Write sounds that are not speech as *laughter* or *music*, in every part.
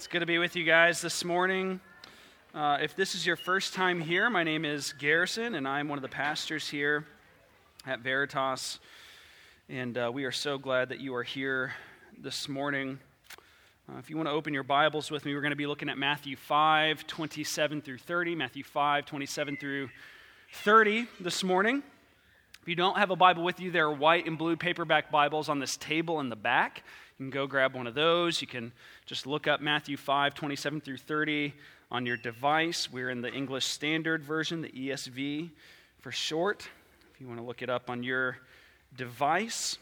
It's good to be with you guys this morning. Uh, if this is your first time here, my name is Garrison, and I'm one of the pastors here at Veritas. And uh, we are so glad that you are here this morning. Uh, if you want to open your Bibles with me, we're going to be looking at Matthew 5, 27 through 30. Matthew 5, 27 through 30 this morning. If you don't have a Bible with you, there are white and blue paperback Bibles on this table in the back. You can go grab one of those. You can just look up Matthew 5, 27 through 30 on your device. We're in the English Standard Version, the ESV for short, if you want to look it up on your device.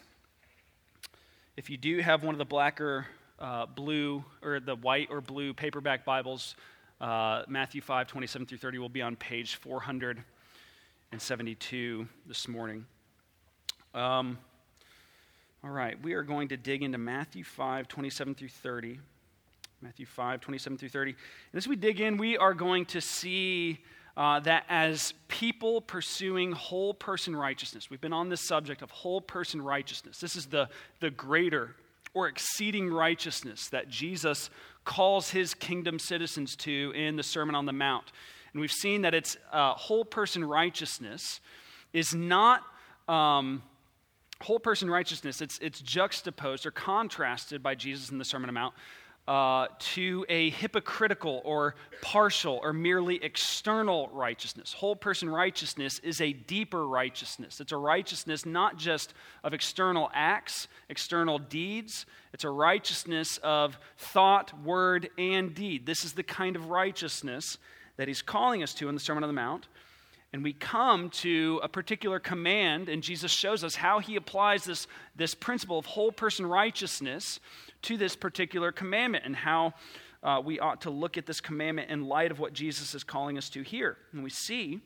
If you do have one of the black or uh, blue, or the white or blue paperback Bibles, uh, Matthew 5, 27 through 30 will be on page 472 this morning. Um, all right, we are going to dig into Matthew 5, 27 through 30. Matthew 5, 27 through 30. And as we dig in, we are going to see uh, that as people pursuing whole person righteousness, we've been on this subject of whole person righteousness. This is the, the greater or exceeding righteousness that Jesus calls his kingdom citizens to in the Sermon on the Mount. And we've seen that it's uh, whole person righteousness is not. Um, whole person righteousness, it's, it's juxtaposed or contrasted by Jesus in the Sermon on the Mount uh, to a hypocritical or partial or merely external righteousness. Whole person righteousness is a deeper righteousness. It's a righteousness not just of external acts, external deeds, it's a righteousness of thought, word, and deed. This is the kind of righteousness that he's calling us to in the Sermon on the Mount. And we come to a particular command, and Jesus shows us how he applies this, this principle of whole person righteousness to this particular commandment and how uh, we ought to look at this commandment in light of what Jesus is calling us to here. And we see,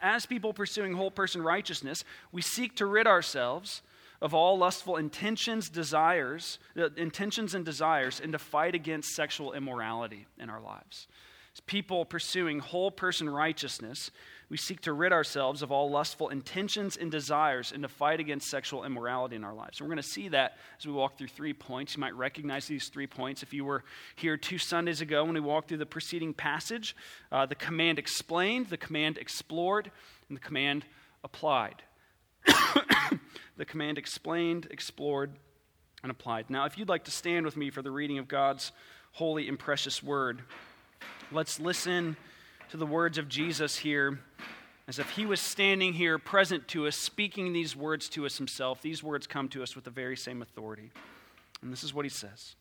as people pursuing whole person righteousness, we seek to rid ourselves of all lustful intentions, desires, uh, intentions and desires, and to fight against sexual immorality in our lives. As people pursuing whole person righteousness, we seek to rid ourselves of all lustful intentions and desires and to fight against sexual immorality in our lives. And we're going to see that as we walk through three points. You might recognize these three points if you were here two Sundays ago when we walked through the preceding passage uh, the command explained, the command explored, and the command applied. *coughs* the command explained, explored, and applied. Now, if you'd like to stand with me for the reading of God's holy and precious word, let's listen to the words of Jesus here as if he was standing here present to us, speaking these words to us himself. These words come to us with the very same authority. And this is what he says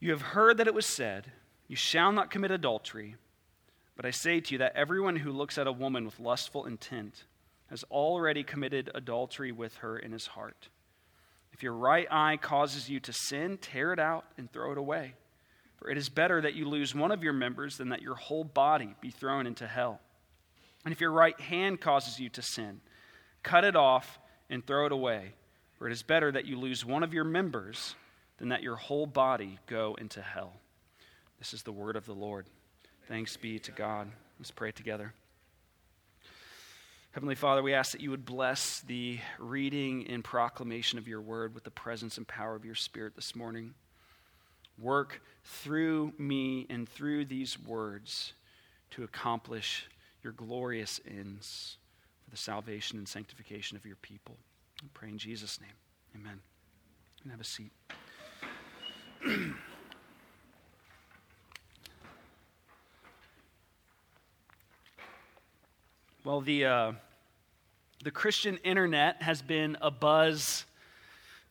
You have heard that it was said, You shall not commit adultery. But I say to you that everyone who looks at a woman with lustful intent has already committed adultery with her in his heart. If your right eye causes you to sin, tear it out and throw it away. For it is better that you lose one of your members than that your whole body be thrown into hell. And if your right hand causes you to sin, cut it off and throw it away. For it is better that you lose one of your members than that your whole body go into hell. This is the word of the Lord. Thanks be to God. Let's pray together. Heavenly Father, we ask that you would bless the reading and proclamation of your word with the presence and power of your Spirit this morning. Work through me and through these words to accomplish your glorious ends for the salvation and sanctification of your people. I pray in Jesus' name. Amen. And have a seat. *clears throat* well, the, uh, the Christian internet has been a buzz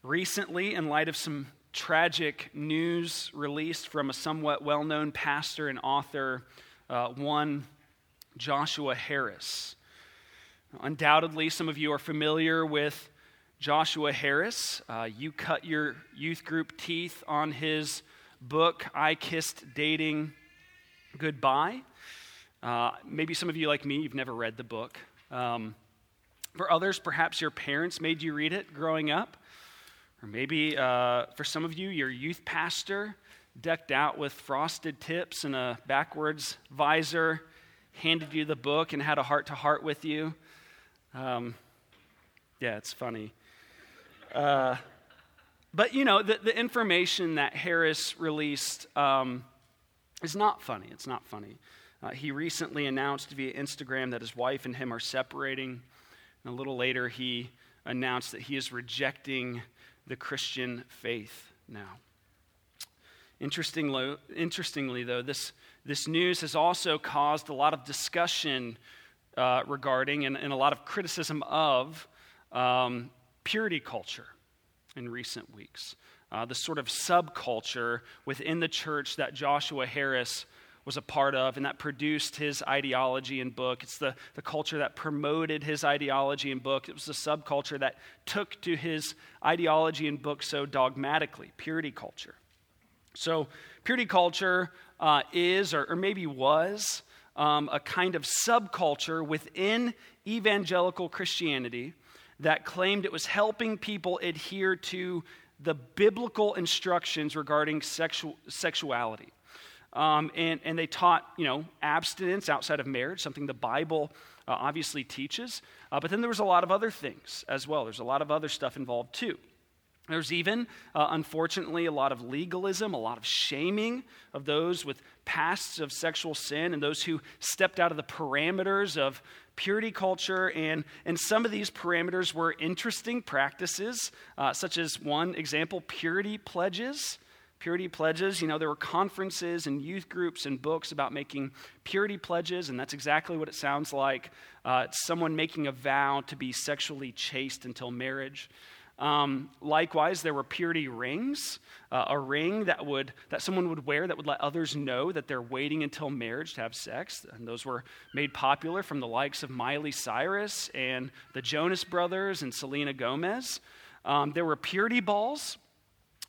recently in light of some tragic news released from a somewhat well known pastor and author, uh, one Joshua Harris. Undoubtedly, some of you are familiar with Joshua Harris. Uh, you cut your youth group teeth on his book, I Kissed Dating Goodbye. Uh, maybe some of you, like me, you've never read the book. Um, for others, perhaps your parents made you read it growing up. Or maybe uh, for some of you, your youth pastor, decked out with frosted tips and a backwards visor, handed you the book and had a heart to heart with you. Um, yeah, it's funny. Uh, but, you know, the, the information that Harris released um, is not funny. It's not funny. Uh, he recently announced via Instagram that his wife and him are separating. And a little later, he announced that he is rejecting the Christian faith now. Interestingly, interestingly though, this, this news has also caused a lot of discussion uh, regarding and, and, a lot of criticism of um, purity culture in recent weeks. Uh, the sort of subculture within the church that Joshua Harris was a part of and that produced his ideology and book. It's the, the culture that promoted his ideology and book. It was the subculture that took to his ideology and book so dogmatically purity culture. So, purity culture uh, is, or, or, maybe was, um, a kind of subculture within evangelical Christianity that claimed it was helping people adhere to the biblical instructions regarding sexual, sexuality. Um, and, and they taught, you know, abstinence outside of marriage, something the Bible uh, obviously teaches. Uh, but then there was a lot of other things as well. There's a lot of other stuff involved too. There's even, uh, unfortunately, a lot of legalism, a lot of shaming of those with pasts of sexual sin and those who stepped out of the parameters of purity culture. And, and some of these parameters were interesting practices, uh, such as one example, purity pledges. Purity pledges, you know, there were conferences and youth groups and books about making purity pledges, and that's exactly what it sounds like. Uh, someone making a vow to be sexually chaste until marriage. Um, likewise, there were purity rings, uh, a ring that would that someone would wear that would let others know that they're waiting until marriage to have sex. And those were made popular from the likes of Miley Cyrus and the Jonas Brothers and Selena Gomez. Um, there were purity balls.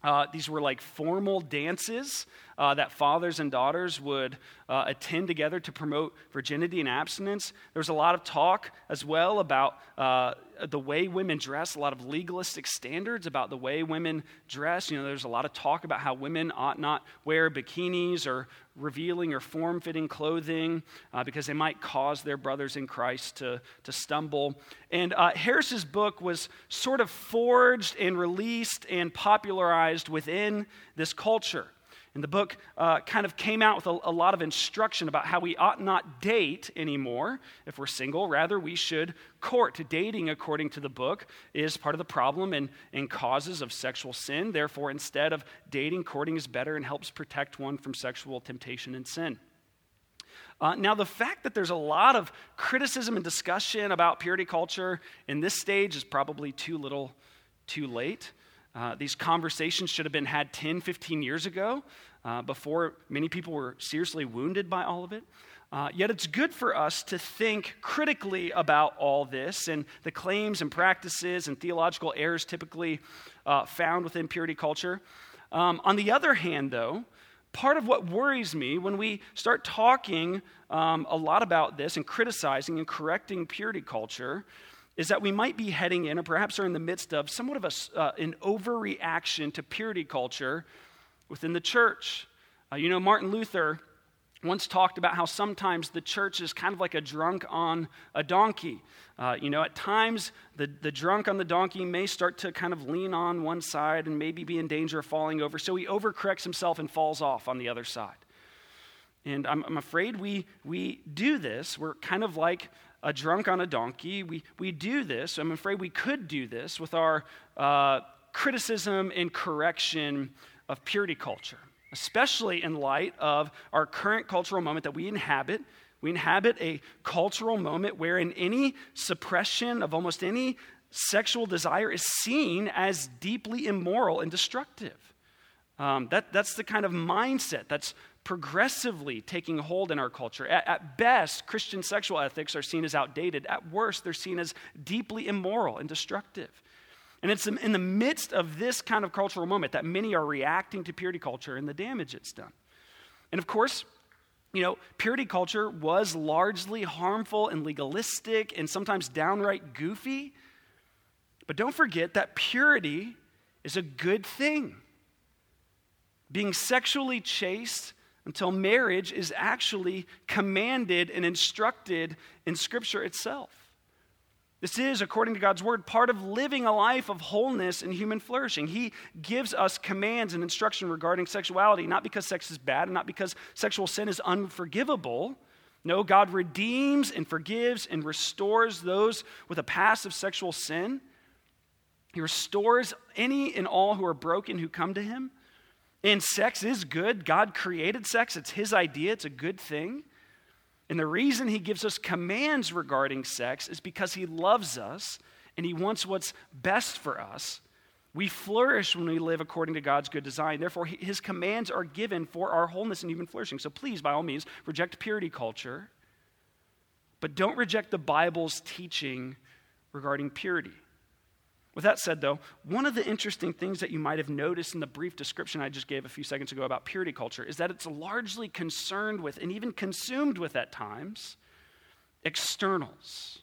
Uh, these were like formal dances uh, that fathers and daughters would uh, attend together to promote virginity and abstinence. There was a lot of talk as well about uh, the way women dress, a lot of legalistic standards about the way women dress. You know, there's a lot of talk about how women ought not wear bikinis or revealing or form fitting clothing uh, because they might cause their brothers in Christ to, to stumble. And uh, Harris's book was sort of forged and released and popularized within this culture. And the book uh, kind of came out with a, a, lot of instruction about how we ought not date anymore if we're single. Rather, we should court. Dating, according to the book, is part of the problem and, and causes of sexual sin. Therefore, instead of dating, courting is better and helps protect one from sexual temptation and sin. Uh, now, the fact that there's a lot of criticism and discussion about purity culture in this stage is probably too little, too late. Uh, these conversations should have been had 10, 15 years ago uh, before many people were seriously wounded by all of it. Uh, yet it's good for us to think critically about all this and the claims and practices and theological errors typically uh, found within purity culture. Um, on the other hand, though, part of what worries me when we start talking um, a lot about this and criticizing and correcting purity culture is that we might be heading in, or perhaps are in the midst of, somewhat of a, uh, an overreaction to purity culture within the church. Uh, you know, Martin Luther once talked about how sometimes the church is kind of like a drunk on a donkey. Uh, you know, at times the, the drunk on the donkey may start to kind of lean on one side and maybe be in danger of falling over. So he overcorrects himself and falls off on the other side. And I'm, I'm afraid we, we do this. We're kind of like a drunk on a donkey. We, we do this, I'm afraid we could do this with our uh, criticism and correction of purity culture, especially in light of our current cultural moment that we inhabit. We inhabit a cultural moment wherein any suppression of almost any sexual desire is seen as deeply immoral and destructive. Um, that, that's the kind of mindset that's progressively taking hold in our culture. At, at, best, Christian sexual ethics are seen as outdated. At worst, they're seen as deeply immoral and destructive. And it's in the midst of this kind of cultural moment that many are reacting to purity culture and the damage it's done. And of course, you know, purity culture was largely harmful and legalistic and sometimes downright goofy. But don't forget that purity is a good thing. Being sexually chaste until marriage is actually commanded and instructed in Scripture itself. This is, according to God's word, part of living a life of wholeness and human flourishing. He gives us commands and instruction regarding sexuality, not because sex is bad and not because sexual sin is unforgivable. No, God redeems and forgives and restores those with a past of sexual sin. He restores any and all who are broken who come to Him. And sex is good. God created sex, it's His idea, it's a good thing. And the reason he gives us commands regarding sex is because he loves us and he wants what's best for us. We flourish when we live according to God's good design. Therefore, his commands are given for our wholeness and human flourishing. So please, by all means, reject purity culture, but don't reject the Bible's teaching regarding purity. With that said, though, one of the interesting things that you might have noticed in the brief description I just gave a few seconds ago about purity culture is that it's largely concerned with and even consumed with at times externals.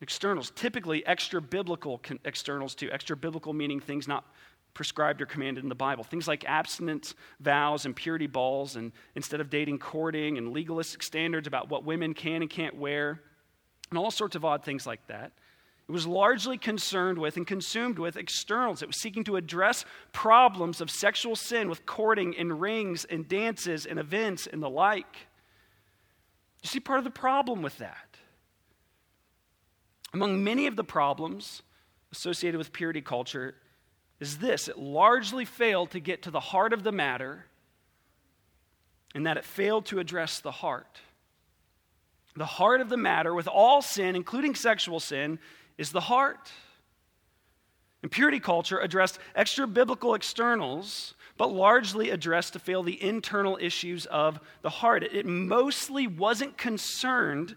Externals, typically extra biblical externals too. Extra biblical meaning things not prescribed or commanded in the Bible. Things like abstinence vows and purity balls, and instead of dating, courting, and legalistic standards about what women can and can't wear, and all sorts of odd things like that. It was largely concerned with and consumed with externals. It was seeking to address problems of sexual sin with courting and rings and dances and events and the like. You see part of the problem with that? Among many of the problems associated with purity culture is this it largely failed to get to the heart of the matter, and that it failed to address the heart. The heart of the matter with all sin, including sexual sin, is the heart. And purity culture addressed extra biblical externals, but largely addressed to fail the internal issues of the heart. It mostly wasn't concerned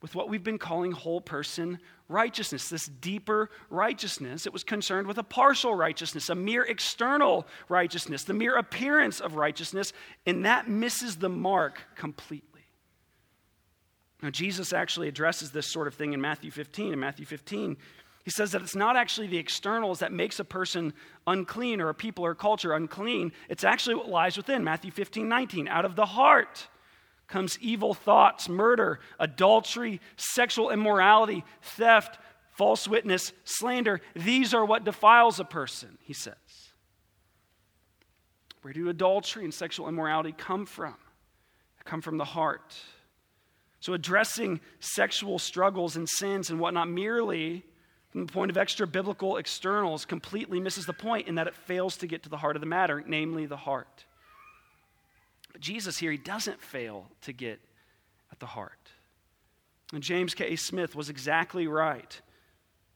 with what we've been calling whole person righteousness, this deeper righteousness. It was concerned with a partial righteousness, a mere external righteousness, the mere appearance of righteousness, and that misses the mark completely. Now, Jesus actually addresses this sort of thing in Matthew 15. In Matthew 15, he says that it's not actually the externals that makes a person unclean or a people or culture unclean. It's actually what lies within. Matthew 15, 19. Out of the heart comes evil thoughts, murder, adultery, sexual immorality, theft, false witness, slander. These are what defiles a person, he says. Where do adultery and sexual immorality come from? They come from the heart. So, addressing sexual struggles and sins and whatnot merely from the point of extra biblical externals completely misses the point in that it fails to get to the heart of the matter, namely the heart. But Jesus here, he doesn't fail to get at the heart. And James K. Smith was exactly right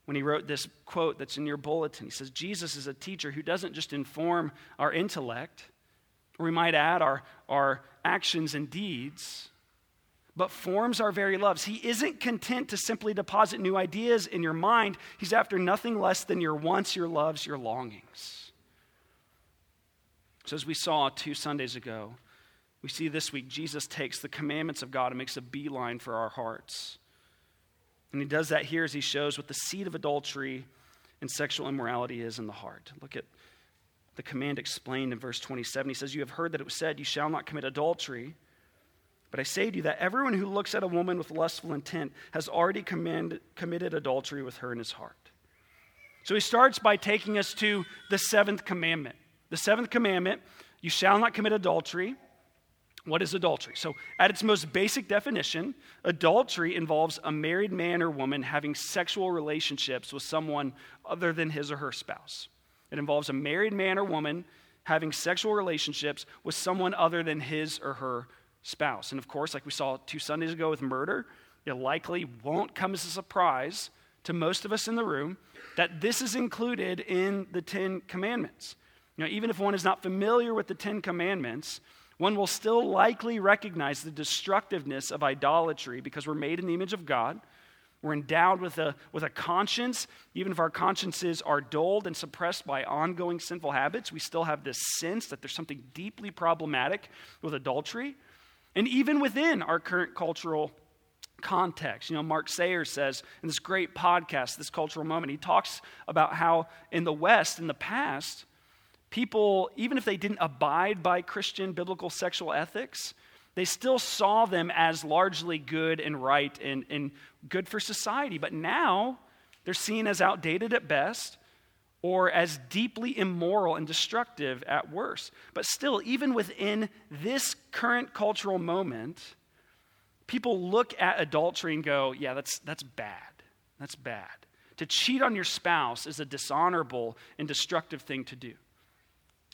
when he wrote this quote that's in your bulletin. He says, Jesus is a teacher who doesn't just inform our intellect, or we might add our, our actions and deeds but forms our very loves. He isn't content to simply deposit new ideas in your mind. He's after nothing less than your wants, your loves, your longings. So, as we saw two Sundays ago, we see this week Jesus takes the commandments of God and makes a beeline for our hearts. And he does that here as he shows what the seed of adultery and sexual immorality is in the heart. Look at the command explained in verse 27. He says, You have heard that it was said, You shall not commit adultery. But I say to you that everyone who looks at a woman with lustful intent has already committed adultery with her in his heart. So he starts by taking us to the seventh commandment. The seventh commandment you shall not commit adultery. What is adultery? So, at its most basic definition, adultery involves a married man or woman having sexual relationships with someone other than his or her spouse. It involves a married man or woman having sexual relationships with someone other than his or her spouse. And of course, like we saw two Sundays ago with murder, it likely won't come as a surprise to most of us in the room that this is included in the Ten Commandments. Know, even if one is not familiar with the Ten Commandments, one will still likely recognize the destructiveness of idolatry because we're made in the image of God. We're endowed with a, with a conscience. Even if our consciences are dulled and suppressed by ongoing sinful habits, we still have this sense that there's something deeply problematic with adultery. And even within our current cultural context, you know, Mark Sayers says in this great podcast, This Cultural Moment, he talks about how in the West, in the past, people, even if they didn't abide by Christian biblical sexual ethics, They still saw them as largely good and right and, and good for society. But now they're seen as outdated at best or as deeply immoral and destructive at worst. But still, even within this current cultural moment, people look at adultery and go, yeah, that's, that's bad. That's bad. To cheat on your spouse is a dishonorable and destructive thing to do.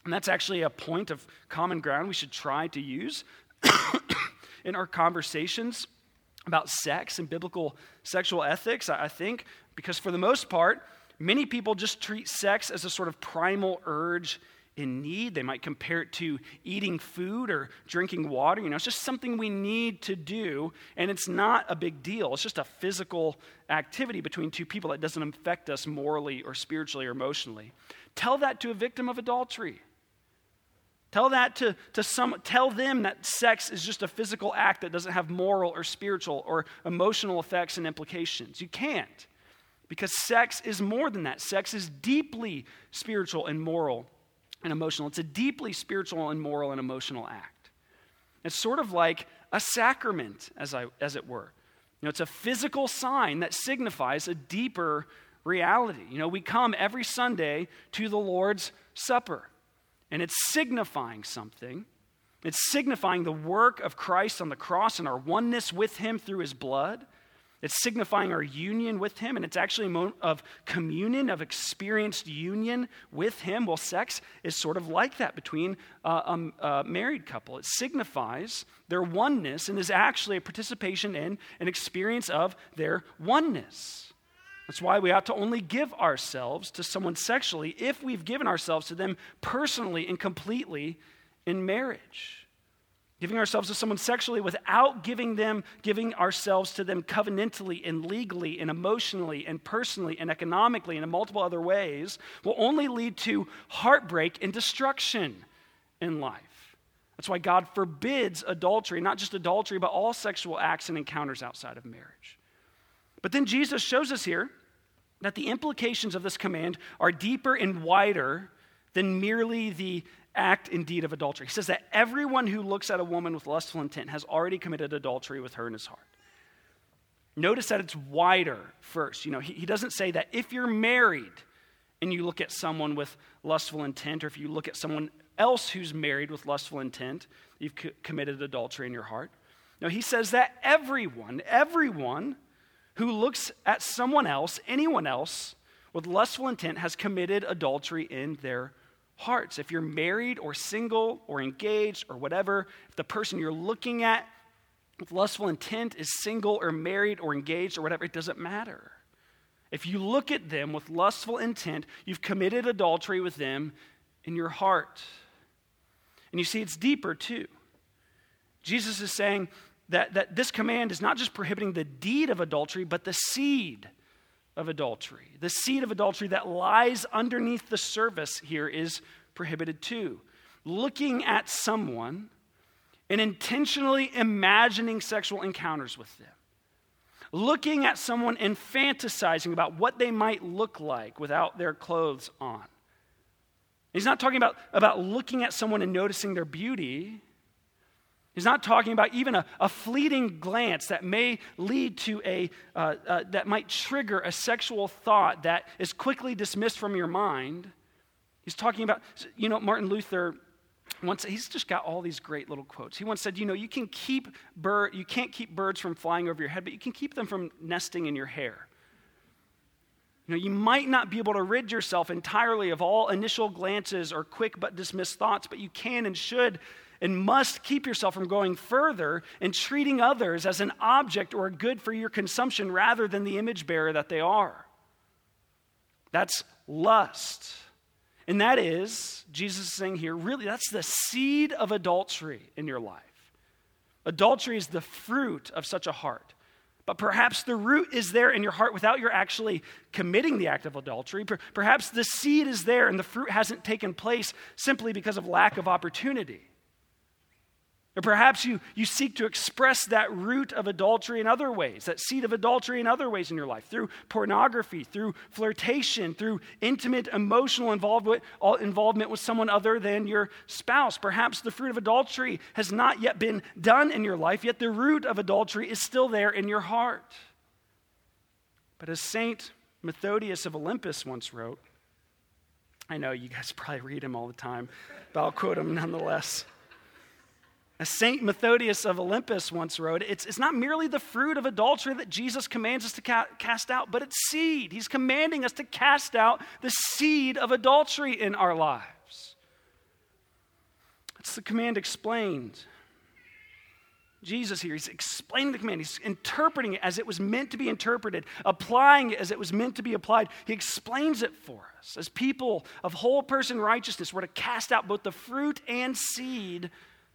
And that's actually a point of common ground we should try to use *coughs* in our conversations about sex and biblical sexual ethics, I think, because for the most part, many people just treat sex as a sort of primal urge in need. They might compare it to eating food or drinking water. You know, it's just something we need to do, and it's not a big deal. It's just a physical activity between two people that doesn't affect us morally or spiritually or emotionally. Tell that to a victim of adultery. Tell that to, to some, tell them that sex is just a physical act that doesn't have moral or spiritual or emotional effects and implications. You can't. Because sex is more than that. Sex is deeply spiritual and moral and emotional. It's a deeply spiritual and moral and emotional act. It's sort of like a sacrament, as, I, as it were. You know, it's a physical sign that signifies a deeper reality. You know, we come every Sunday to the Lord's Supper and it's signifying something. It's signifying the work of Christ on the cross and our oneness with Him through His blood. It's signifying our union with Him, and it's actually a moment of communion, of experienced union with Him. Well, sex is sort of like that between uh, a married couple. It signifies their oneness and is actually a participation in an experience of their oneness. That's why we ought to only give ourselves to someone sexually if we've given ourselves to them personally and completely in marriage. Giving ourselves to someone sexually without giving them, giving ourselves to them covenantally and legally and emotionally and personally and economically and in multiple other ways will only lead to heartbreak and destruction in life. That's why God forbids adultery, not just adultery, but all sexual acts and encounters outside of marriage. But then Jesus shows us here that the implications of this command are deeper and wider than merely the act and deed of adultery. He says that everyone who looks at a woman with lustful intent has already committed adultery with her in his heart. Notice that it's wider first. You know, he, he doesn't say that if you're married and you look at someone with lustful intent, or if you look at someone else who's married with lustful intent, you've co- committed adultery in your heart. No, he says that everyone, everyone who looks at someone else, anyone else, with lustful intent has committed adultery in their hearts. If you're married or single or engaged or whatever, if the person you're looking at with lustful intent is single or married or engaged or whatever, it doesn't matter. If you look at them with lustful intent, you've committed adultery with them in your heart. And you see, it's deeper too. Jesus is saying, that, that this command is not just prohibiting the deed of adultery, but the seed of adultery. The seed of adultery that lies underneath the surface here is prohibited too. Looking at someone and intentionally imagining sexual encounters with them. Looking at someone and fantasizing about what they might look like without their clothes on. He's not talking about, about looking at someone and noticing their beauty. He's not talking about even a, a fleeting glance that may lead to a, uh, uh, that might trigger a sexual thought that is quickly dismissed from your mind. He's talking about, you know, Martin Luther once, he's just got all these great little quotes. He once said, you know, you can keep bird, you can't keep birds from flying over your head, but you can keep them from nesting in your hair. You know, you might not be able to rid yourself entirely of all initial glances or quick but dismissed thoughts, but you can and should and must keep yourself from going further and treating others as an object or a good for your consumption rather than the image bearer that they are. That's lust. And that is, Jesus is saying here, really, that's the seed of adultery in your life. Adultery is the fruit of such a heart. But perhaps the root is there in your heart without your actually committing the act of adultery. Perhaps the seed is there and the fruit hasn't taken place simply because of lack of opportunity. Or perhaps you, you seek to express that root of adultery in other ways, that seed of adultery in other ways in your life, through pornography, through flirtation, through intimate emotional involvement, involvement with someone other than your spouse. Perhaps the fruit of adultery has not yet been done in your life, yet the root of adultery is still there in your heart. But as Saint Methodius of Olympus once wrote, I know you guys probably read him all the time, but I'll quote him nonetheless. As St. Methodius of Olympus once wrote, it's, it's not merely the fruit of adultery that Jesus commands us to ca- cast out, but it's seed. He's commanding us to cast out the seed of adultery in our lives. That's the command explained. Jesus here, he's explaining the command. He's interpreting it as it was meant to be interpreted, applying it as it was meant to be applied. He explains it for us. As people of whole person righteousness, we're to cast out both the fruit and seed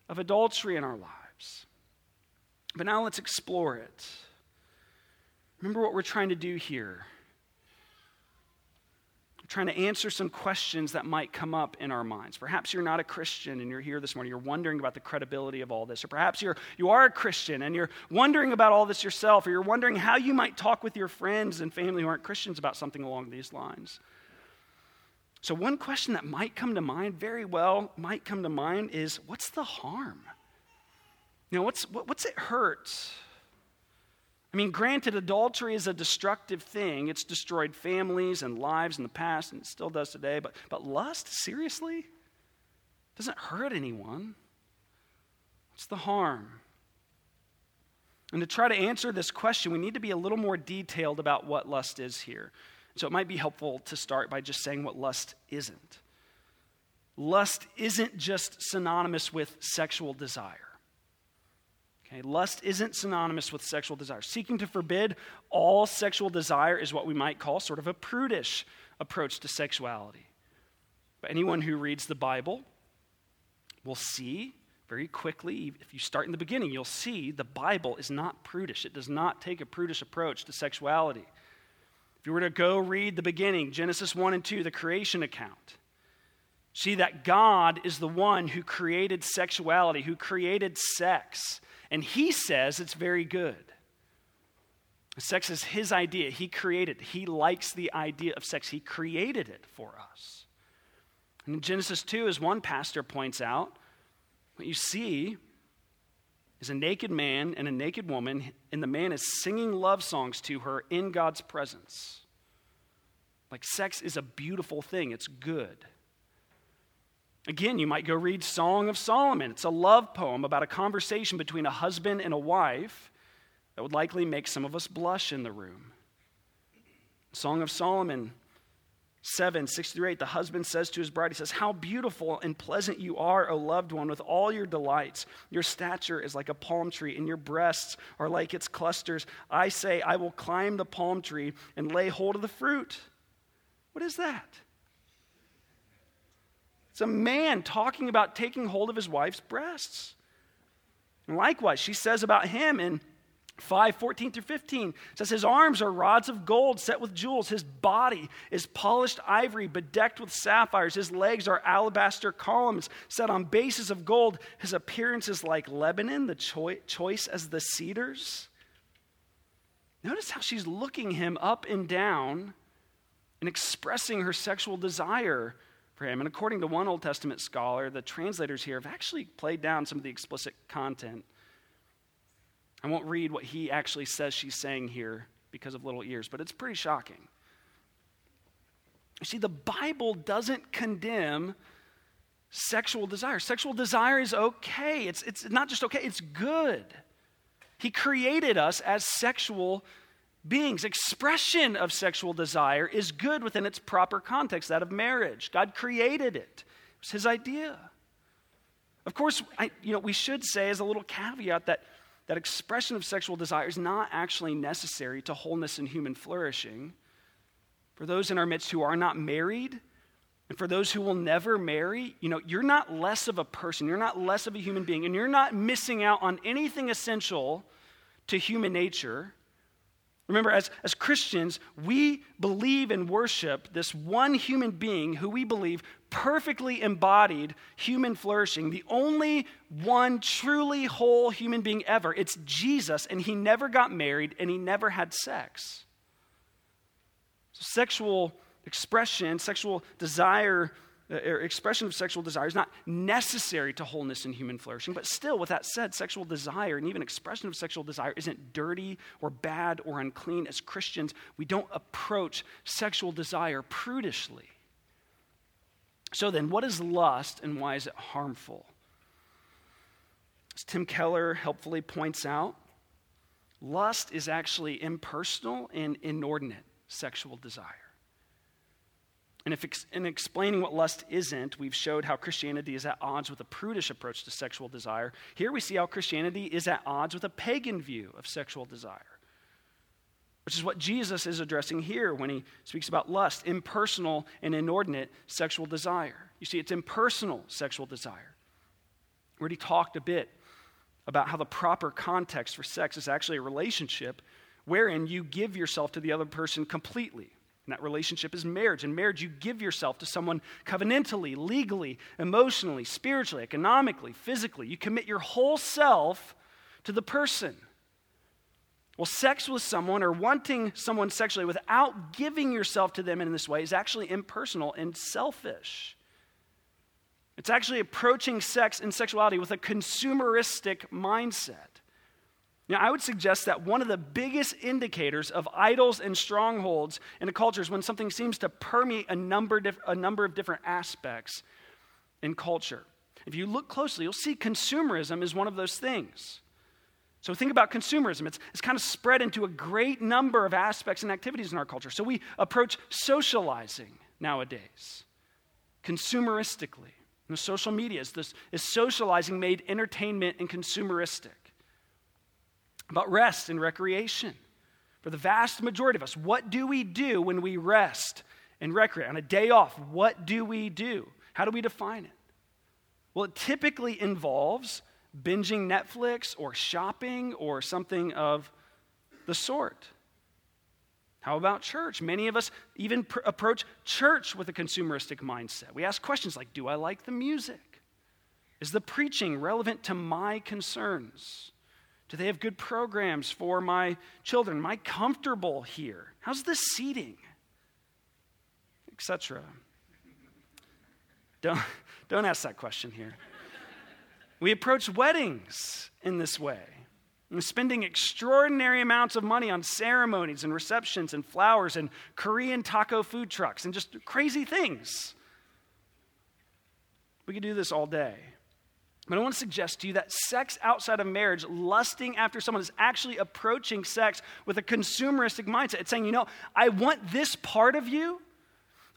of adultery in our lives. But now let's explore it. Remember what we're trying to do here. We're trying to answer some questions that might come up in our minds. Perhaps you're not a Christian and you're here this morning. You're wondering about the credibility of all this. Or perhaps you're, you are a Christian and you're wondering about all this yourself. Or you're wondering how you might talk with your friends and family who aren't Christians about something along these lines. So, one question that might come to mind, very well, might come to mind is what's the harm? You know, what's, what, what's it hurt? I mean, granted, adultery is a destructive thing. It's destroyed families and lives in the past, and it still does today. But, but lust, seriously? Doesn't hurt anyone. What's the harm? And to try to answer this question, we need to be a little more detailed about what lust is here. So it might be helpful to start by just saying what lust isn't. Lust isn't just synonymous with sexual desire. Okay, lust isn't synonymous with sexual desire. Seeking to forbid all sexual desire is what we might call sort of a prudish approach to sexuality. But anyone who reads the Bible will see very quickly, if you start in the beginning, you'll see the Bible is not prudish. It does not take a prudish approach to sexuality you were to go read the beginning, Genesis 1 and 2, the creation account, see that God is the one who created sexuality, who created sex. And he says it's very good. Sex is his idea. He created. it. He likes the idea of sex. He created it for us. And in Genesis 2, as one pastor points out, what you see is a naked man and a naked woman, and the man is singing love songs to her in God's presence. Like, sex is a beautiful thing, it's good. Again, you might go read Song of Solomon. It's a love poem about a conversation between a husband and a wife that would likely make some of us blush in the room. Song of Solomon 7, 6 through 8, the husband says to his bride, he says, How beautiful and pleasant you are, O loved one, with all your delights. Your stature is like a palm tree, and your breasts are like its clusters. I say, I will climb the palm tree and lay hold of the fruit. What is that? It's a man talking about taking hold of his wife's breasts. And likewise, she says about him in 5 14 through 15 says his arms are rods of gold set with jewels. His body is polished ivory bedecked with sapphires. His legs are alabaster columns set on bases of gold. His appearance is like lebanon the choi- choice as the cedars. Notice how she's looking him up and down and expressing her sexual desire for him. And according to one old testament scholar the translators here have actually played down some of the explicit content I won't read what he actually says she's saying here because of little ears, but it's pretty shocking. You see, the Bible doesn't condemn sexual desire. Sexual desire is okay, it's, it's not just okay, it's good. He created us as sexual beings. Expression of sexual desire is good within its proper context, that of marriage. God created it, it was His idea. Of course, I, you know, we should say as a little caveat that that expression of sexual desire is not actually necessary to wholeness and human flourishing. For those in our midst who are not married, and for those who will never marry, you know, you're not less of a person, you're not less of a human being, and you're not missing out on anything essential to human nature Remember, as, as Christians, we believe and worship this one human being who we believe perfectly embodied human flourishing, the only one truly whole human being ever. It's Jesus, and he never got married and he never had sex. So sexual expression, sexual desire, uh, expression of sexual desire is not necessary to wholeness and human flourishing. But still, with that said, sexual desire and even expression of sexual desire isn't dirty or bad or unclean. As Christians, we don't approach sexual desire prudishly. So then, what is lust and why is it harmful? As Tim Keller helpfully points out, lust is actually impersonal and inordinate sexual desire. And if in explaining what lust isn't, we've showed how Christianity is at odds with a prudish approach to sexual desire. Here we see how Christianity is at odds with a pagan view of sexual desire, which is what Jesus is addressing here when he speaks about lust, impersonal and inordinate sexual desire. You see, it's impersonal sexual desire. We already talked a bit about how the proper context for sex is actually a relationship wherein you give yourself to the other person completely. And that relationship is marriage. In marriage, you give yourself to someone covenantally, legally, emotionally, spiritually, economically, physically. You commit your whole self to the person. Well, sex with someone or wanting someone sexually without giving yourself to them in this way is actually impersonal and selfish. It's actually approaching sex and sexuality with a consumeristic mindset. Now, I would suggest that one of the biggest indicators of idols and strongholds in a culture is when something seems to permeate a number, a number of different aspects in culture. If you look closely, you'll see consumerism is one of those things. So think about consumerism. It's, it's kind of spread into a great number of aspects and activities in our culture. So we approach socializing nowadays consumeristically. The social media is, this, is socializing made entertainment and consumeristic about rest and recreation. For the vast majority of us, what do we do when we rest and recreate? On a day off, what do we do? How do we define it? Well, it typically involves binging Netflix or shopping or something of the sort. How about church? Many of us even pr- approach church with a consumeristic mindset. We ask questions like Do I like the music? Is the preaching relevant to my concerns? Do they have good programs for my children? Am I comfortable here? How's the seating? Etc. Don't, don't ask that question here. We approach weddings in this way, spending extraordinary amounts of money on ceremonies and receptions and flowers and Korean taco food trucks and just crazy things. We could do this all day. But I want to suggest to you that sex outside of marriage, lusting after someone, is actually approaching sex with a consumeristic mindset. It's saying, you know, I want this part of you.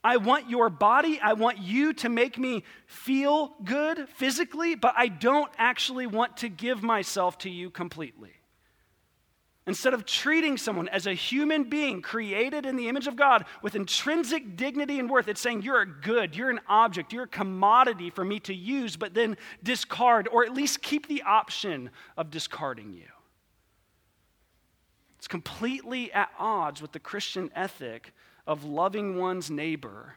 I want your body. I want you to make me feel good physically, but I don't actually want to give myself to you completely. Instead of treating someone as a human being created in the image of God with intrinsic dignity and worth, it's saying you're a good, you're an object, you're a commodity for me to use, but then discard, or at least keep the option of discarding you. It's completely at odds with the Christian ethic of loving one's neighbor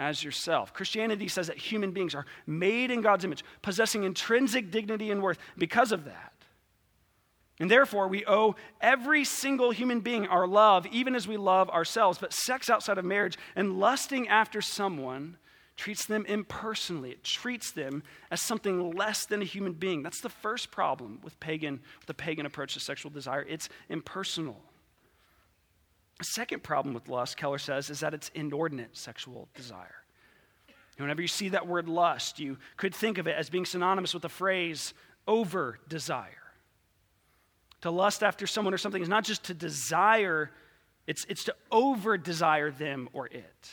as yourself. Christianity says that human beings are made in God's image, possessing intrinsic dignity and worth because of that. And therefore, we owe every single human being our love, even as we love ourselves. But sex outside of marriage and lusting after someone treats them impersonally. It treats them as something less than a human being. That's the first problem with pagan, with the pagan approach to sexual desire. It's impersonal. A second problem with lust, Keller says, is that it's inordinate sexual desire. whenever you see that word lust, you could think of it as being synonymous with the phrase over desire. To lust after someone or something is not just to desire, it's, it's to over desire them or it.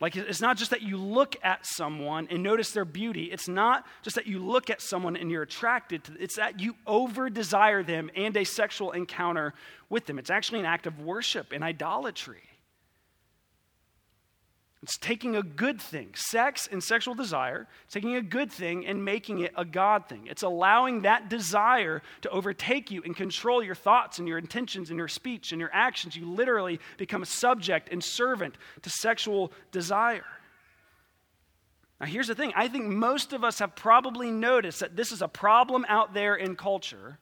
Like, it's not just that you look at someone and notice their beauty. It's not just that you look at someone and you're attracted to It's that you over desire them and a sexual encounter with them. It's actually an act of worship and idolatry. It's taking a good thing, sex and sexual desire, taking a good thing and making it a God thing. It's allowing that desire to overtake you and control your thoughts and your intentions and your speech and your actions. You literally become a subject and servant to sexual desire. Now, here's the thing I think most of us have probably noticed that this is a problem out there in culture,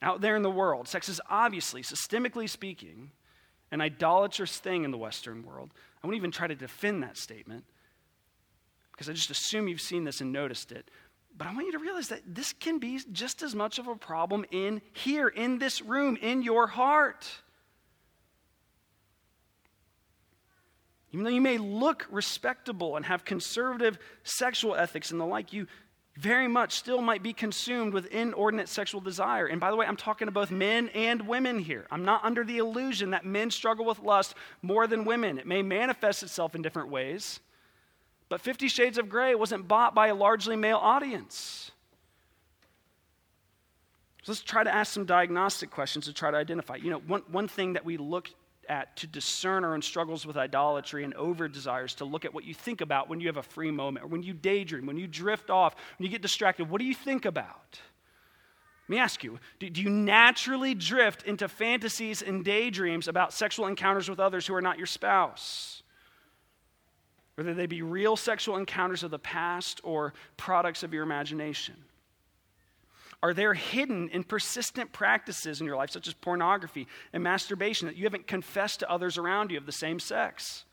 out there in the world. Sex is obviously, systemically speaking, an idolatrous thing in the Western world. I won't even try to defend that statement because I just assume you've seen this and noticed it. But I want you to realize that this can be just as much of a problem in here, in this room, in your heart. Even though you may look respectable and have conservative sexual ethics and the like, you very much still might be consumed with inordinate sexual desire. And by the way, I'm talking to both men and women here. I'm not under the illusion that men struggle with lust more than women. It may manifest itself in different ways. But Fifty Shades of Grey wasn't bought by a largely male audience. So let's try to ask some diagnostic questions to try to identify. You know, one, one thing that we look at to discern our own struggles with idolatry and over desires, to look at what you think about when you have a free moment, or when you daydream, when you drift off, when you get distracted. What do you think about? Let me ask you do, do you naturally drift into fantasies and daydreams about sexual encounters with others who are not your spouse? Whether they be real sexual encounters of the past or products of your imagination. Are there hidden and persistent practices in your life, such as pornography and masturbation, that you haven't confessed to others around you of the same sex?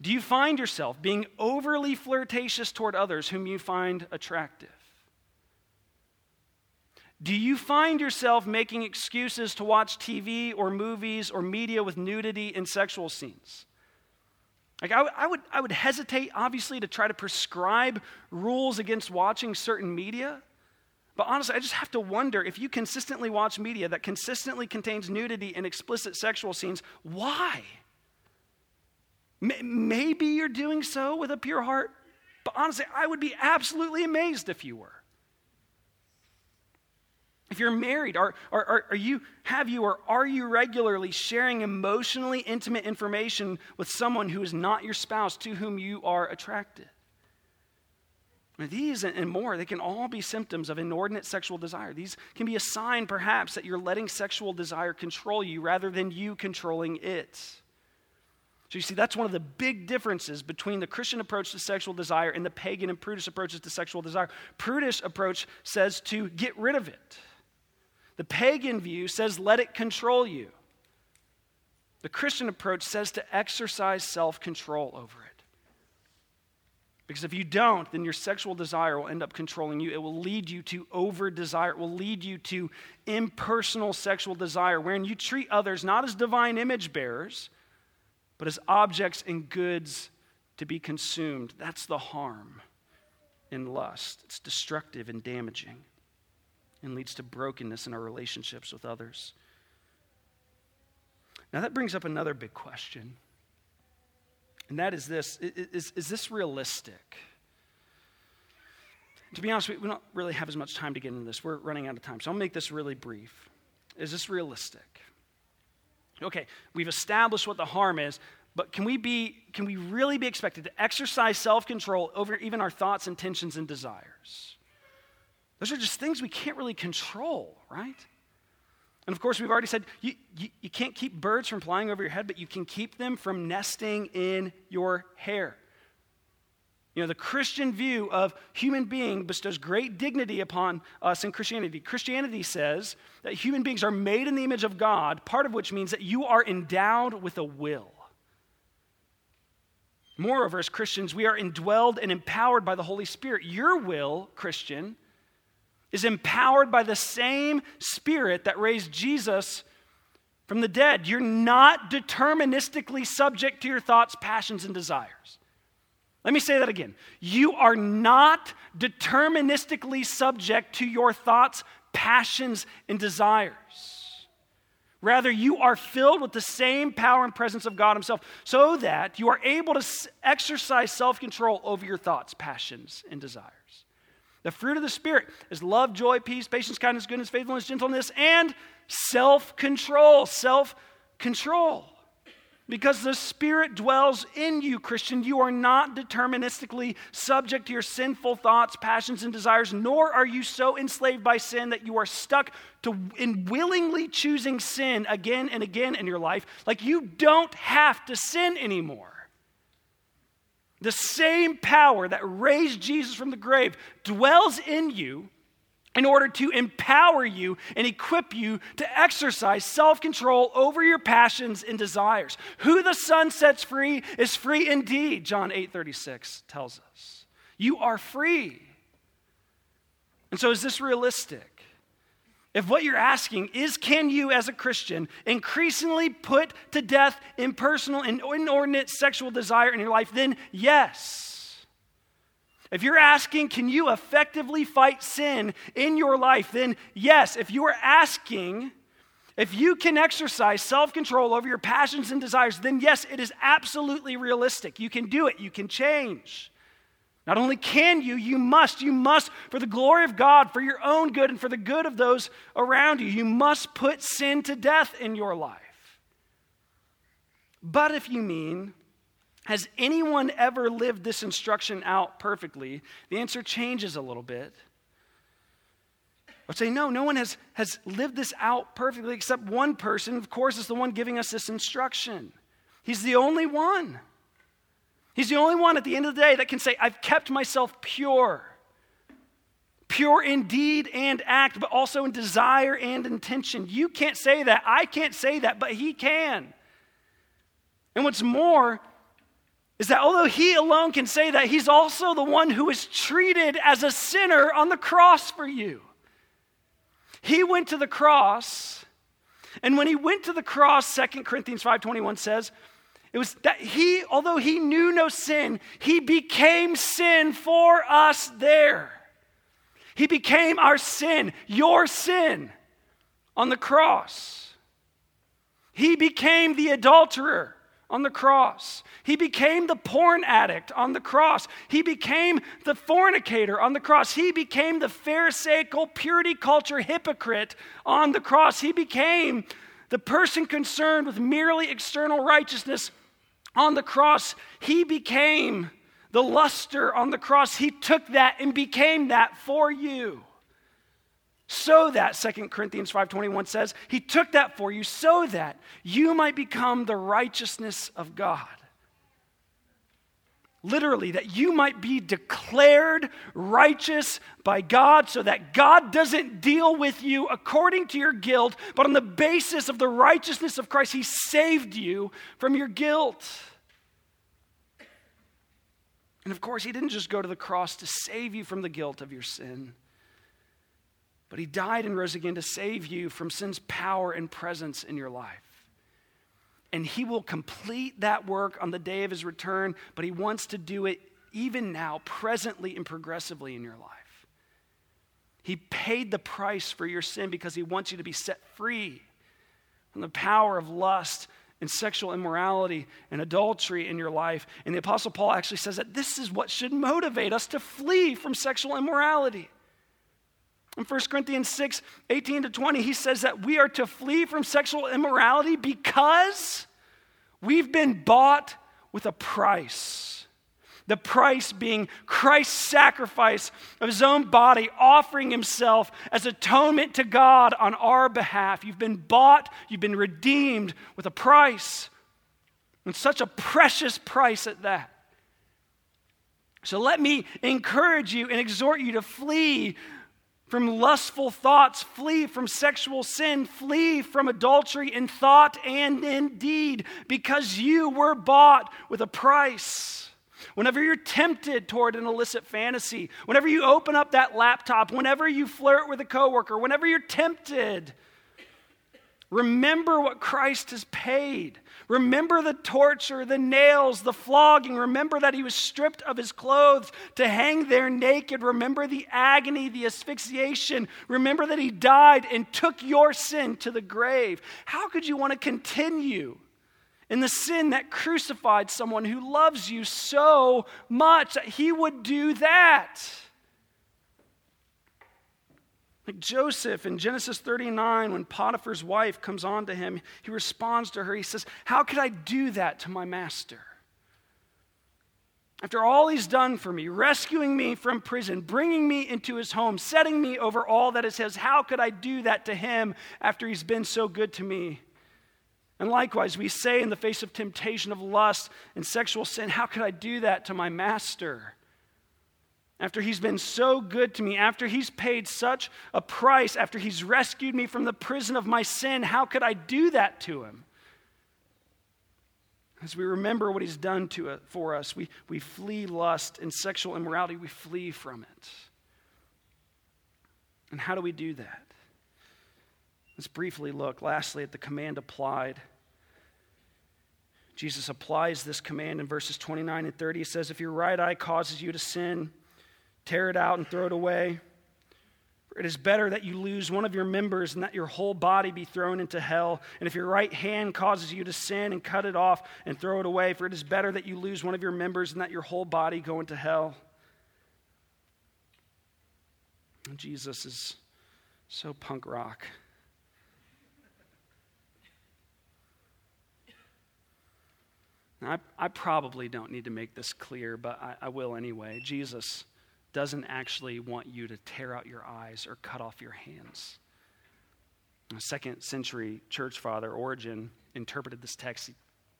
Do you find yourself being overly flirtatious toward others whom you find attractive? Do you find yourself making excuses to watch TV or movies or media with nudity and sexual scenes? Like, I, I, would, I would hesitate, obviously, to try to prescribe rules against watching certain media. But honestly, I just have to wonder if you consistently watch media that consistently contains nudity and explicit sexual scenes, why? M- maybe you're doing so with a pure heart, but honestly, I would be absolutely amazed if you were. If you're married, are, are, are, you, have you or are you regularly sharing emotionally intimate information with someone who is not your spouse to whom you are attracted? These and more, they can all be symptoms of inordinate sexual desire. These can be a sign, perhaps, that you're letting sexual desire control you rather than you controlling it. So, you see, that's one of the big differences between the Christian approach to sexual desire and the pagan and prudish approaches to sexual desire. Prudish approach says to get rid of it. The pagan view says, let it control you. The Christian approach says to exercise self control over it. Because if you don't, then your sexual desire will end up controlling you. It will lead you to over desire. It will lead you to impersonal sexual desire, wherein you treat others not as divine image bearers, but as objects and goods to be consumed. That's the harm in lust. It's destructive and damaging and leads to brokenness in our relationships with others. Now, that brings up another big question, and that is this is, is this realistic? To be honest, we don't really have as much time to get into this. We're running out of time, so I'll make this really brief. Is this realistic? Okay, we've established what the harm is, but can we be can we really be expected to exercise self-control over even our thoughts, intentions, and desires? Those are just things we can't really control, right? And of course, we've already said you, you, you, can't keep birds from flying over your head, but you can keep them from nesting in your hair. You know, the Christian view of human being bestows great dignity upon us in Christianity. Christianity says that human beings are made in the image of God, part of which means that you are endowed with a will. Moreover, as Christians, we are indwelled and empowered by the Holy Spirit. Your will, Christian, is empowered by the same Spirit that raised Jesus from the dead. You're not deterministically subject to your thoughts, passions, and desires. Let me say that again. You are not deterministically subject to your thoughts, passions, and desires. Rather, you are filled with the same power and presence of God Himself so that you are able to exercise self control over your thoughts, passions, and desires. The fruit of the Spirit is love, joy, peace, patience, kindness, goodness, faithfulness, gentleness, and self control. Self control. Because the Spirit dwells in you, Christian. You are not deterministically subject to your sinful thoughts, passions, and desires, nor are you so enslaved by sin that you are stuck to in willingly choosing sin again and again in your life. Like you don't have to sin anymore. The same power that raised Jesus from the grave dwells in you in order to empower you and equip you to exercise self control over your passions and desires. Who the Son sets free is free indeed, John 8 36 tells us. You are free. And so, is this realistic? If what you're asking is, can you, as a Christian, increasingly put to death impersonal and inordinate sexual desire in your life, then yes. If you're asking, can you effectively fight sin in your life, then yes. If you are asking, if you can exercise self control over your passions and desires, then yes, it is absolutely realistic. You can do it, you can change. Not only can you, you must. You must, for the glory of God, for your own good, and for the good of those around you. You must put sin to death in your life. But if you mean, has anyone ever lived this instruction out perfectly? The answer changes a little bit. I would say, no, no one has, has lived this out perfectly except one person. Of course, is the one giving us this instruction. He's the only one. He's the only one at the end of the day that can say, I've kept myself pure. Pure in deed and act, but also in desire and intention. You can't say that. I can't say that, but He can. And what's more, is that although he alone can say that, he's also the one who was treated as a sinner on the cross for you. He went to the cross, and when he went to the cross, 2 Corinthians 5:21 says, it was that he, although he knew no sin, he became sin for us there. He became our sin, your sin, on the cross. He became the adulterer on the cross. He became the porn addict on the cross. He became the fornicator on the cross. He became the Pharisaical purity culture hypocrite on the cross. He became the person concerned with merely external righteousness on the cross. He became the luster on the cross. He took that and became that for you so that 2 corinthians 5.21 says he took that for you so that you might become the righteousness of god literally that you might be declared righteous by god so that god doesn't deal with you according to your guilt but on the basis of the righteousness of christ he saved you from your guilt and of course he didn't just go to the cross to save you from the guilt of your sin but he died and rose again to save you from sin's power and presence in your life. And he will complete that work on the day of his return, but he wants to do it even now, presently and progressively in your life. He paid the price for your sin because he wants you to be set free from the power of lust and sexual immorality and adultery in your life. And the Apostle Paul actually says that this is what should motivate us to flee from sexual immorality. In 1 Corinthians 6 18 to 20, he says that we are to flee from sexual immorality because we've been bought with a price. The price being Christ's sacrifice of his own body, offering himself as atonement to God on our behalf. You've been bought, you've been redeemed with a price, and such a precious price at that. So let me encourage you and exhort you to flee from lustful thoughts, flee from sexual sin, flee from adultery in thought and in deed, because you were bought with a price. Whenever you're tempted toward an illicit fantasy, whenever you open up that laptop, whenever you flirt with a coworker, whenever you're tempted, remember what Christ has paid. Remember the torture, the nails, the flogging. Remember that he was stripped of his clothes to hang there naked. Remember the agony, the asphyxiation. Remember that he died and took your sin to the grave. How could you want to continue? in the sin that crucified someone who loves you so much that he would do that. Like Joseph in Genesis 39, when Potiphar's wife comes on to him, he responds to her. He says, How could I do that to my master? After all he's done for me, rescuing me from prison, bringing me into his home, setting me over all that is his, how could I do that to him after he's been so good to me? And likewise, we say in the face of temptation of lust and sexual sin, how could I do that to my master? After he's been so good to me, after he's paid such a price, after he's rescued me from the prison of my sin, how could I do that to him? As we remember what he's done to it, for us, we, we flee lust and sexual immorality, we flee from it. And how do we do that? Let's briefly look, lastly, at the command applied. Jesus applies this command in verses 29 and 30. He says, If your right eye causes you to sin, tear it out and throw it away. It is better that you lose one of your members and that your whole body be thrown into hell. And if your right hand causes you to sin and cut it off and throw it away, for it is better that you lose one of your members and that your whole body go into hell. And Jesus is so punk rock. Now, I, I, probably don't need to make this clear, but I, I will anyway. Jesus doesn't actually want you to tear out your eyes or cut off your hands. A second century church father, Origen, interpreted this text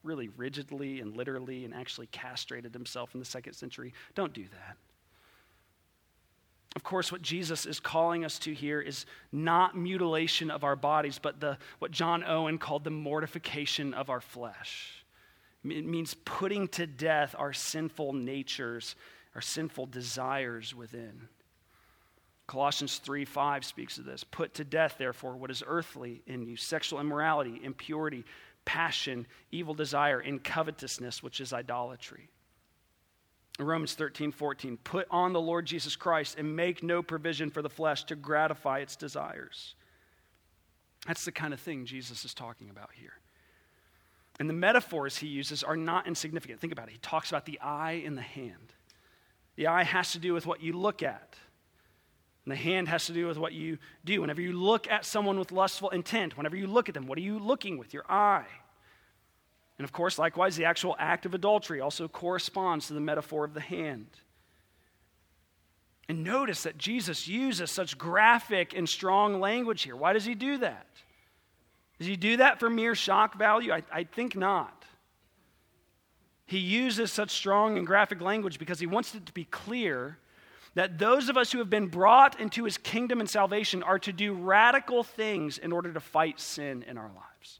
really rigidly and literally and actually castrated himself in the second century. Don't do that. Of course, what Jesus is calling us to here is not mutilation of our bodies, but the, what John Owen called the mortification of our flesh. It means putting to death our sinful natures our sinful desires within. Colossians 3 5 speaks of this. Put to death, therefore, what is earthly in you sexual immorality, impurity, passion, evil desire, and covetousness, which is idolatry. Romans 13 14. Put on the Lord Jesus Christ and make no provision for the flesh to gratify its desires. That's the kind of thing Jesus is talking about here. And the metaphors he uses are not insignificant. Think about it. He talks about the eye and the hand. The eye has to do with what you look at. And the hand has to do with what you do. Whenever you look at someone with lustful intent, whenever you look at them, what are you looking with? Your eye. And of course, likewise, the actual act of adultery also corresponds to the metaphor of the hand. And notice that Jesus uses such graphic and strong language here. Why does he do that? Does he do that for mere shock value? I, I think not. He uses such strong and graphic language because he wants it to be clear that those of us who have been brought into his kingdom and salvation are to do radical things in order to fight sin in our lives.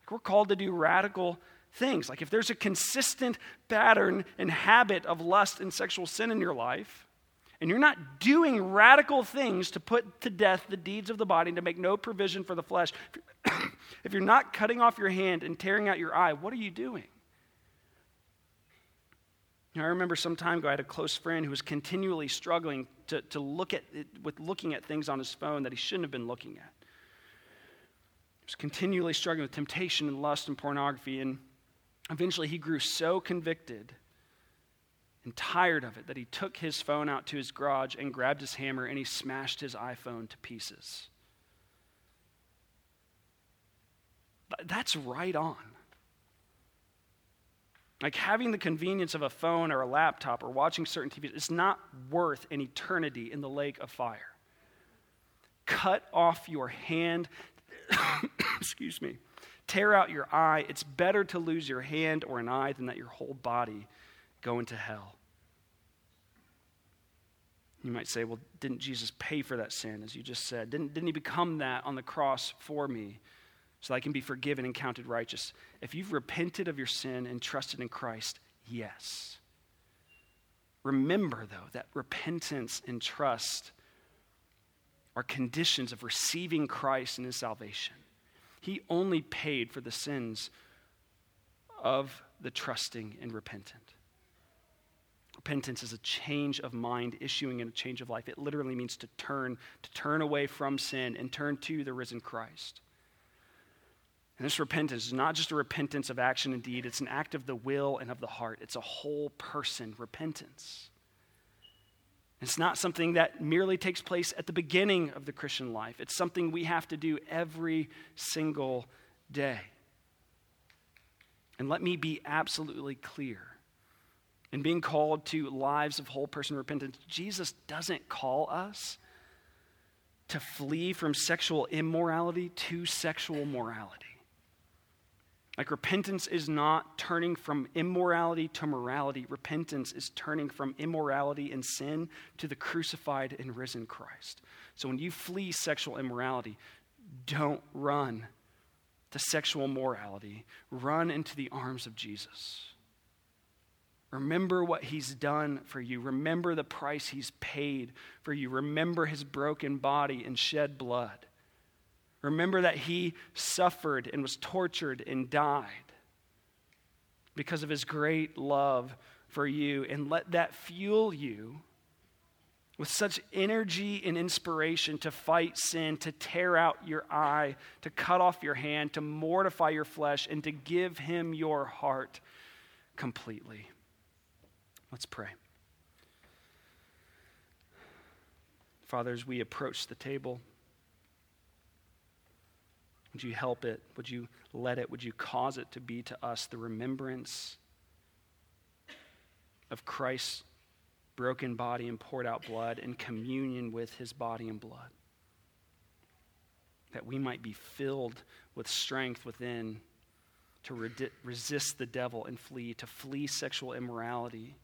Like we're called to do radical things. Like if there's a consistent pattern and habit of lust and sexual sin in your life, and you're not doing radical things to put to death the deeds of the body and to make no provision for the flesh, *coughs* if you're not cutting off your hand and tearing out your eye, what are you doing? I remember some time ago, I had a close friend who was continually struggling to, to look at it, with looking at things on his phone that he shouldn't have been looking at. He was continually struggling with temptation and lust and pornography, and eventually he grew so convicted and tired of it that he took his phone out to his garage and grabbed his hammer and he smashed his iPhone to pieces. That's right on. Like having the convenience of a phone or a laptop or watching certain TVs is not worth an eternity in the lake of fire. Cut off your hand, *coughs* excuse me, tear out your eye. It's better to lose your hand or an eye than that your whole body go into hell. You might say, well, didn't Jesus pay for that sin, as you just said? Didn't, didn't he become that on the cross for me? So I can be forgiven and counted righteous. If you've repented of your sin and trusted in Christ, yes. Remember, though, that repentance and trust are conditions of receiving Christ and his salvation. He only paid for the sins of the trusting and repentant. Repentance is a change of mind, issuing in a change of life. It literally means to turn, to turn away from sin and turn to the risen Christ. And this repentance is not just a repentance of action and deed, it's an act of the will and of the heart. It's a whole person repentance. It's not something that merely takes place at the beginning of the Christian life, it's something we have to do every single day. And let me be absolutely clear. In being called to lives of whole person repentance, Jesus doesn't call us to flee from sexual immorality to sexual morality. Like repentance is not turning from immorality to morality. Repentance is turning from immorality and sin to the crucified and risen Christ. So when you flee sexual immorality, don't run to sexual morality. Run into the arms of Jesus. Remember what he's done for you. Remember the price he's paid for you. Remember his broken body and shed blood. Remember that he suffered and was tortured and died because of his great love for you. And let that fuel you with such energy and inspiration to fight sin, to tear out your eye, to cut off your hand, to mortify your flesh, and to give him your heart completely. Let's pray. Fathers, we approach the table, would you help it? Would you let it? Would you cause it to be to us the remembrance of Christ's broken body and poured out blood and communion with his body and blood? That we might be filled with strength within to re- resist the devil and flee, to flee sexual immorality,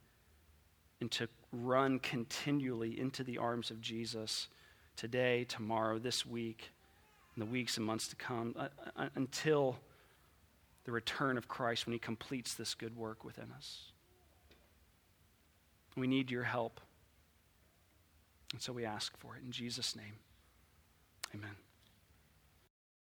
and to run continually into the arms of Jesus today, tomorrow, this week in the weeks and months to come uh, uh, until the return of Christ when he completes this good work within us. We need your help. And so we ask for it in Jesus' name.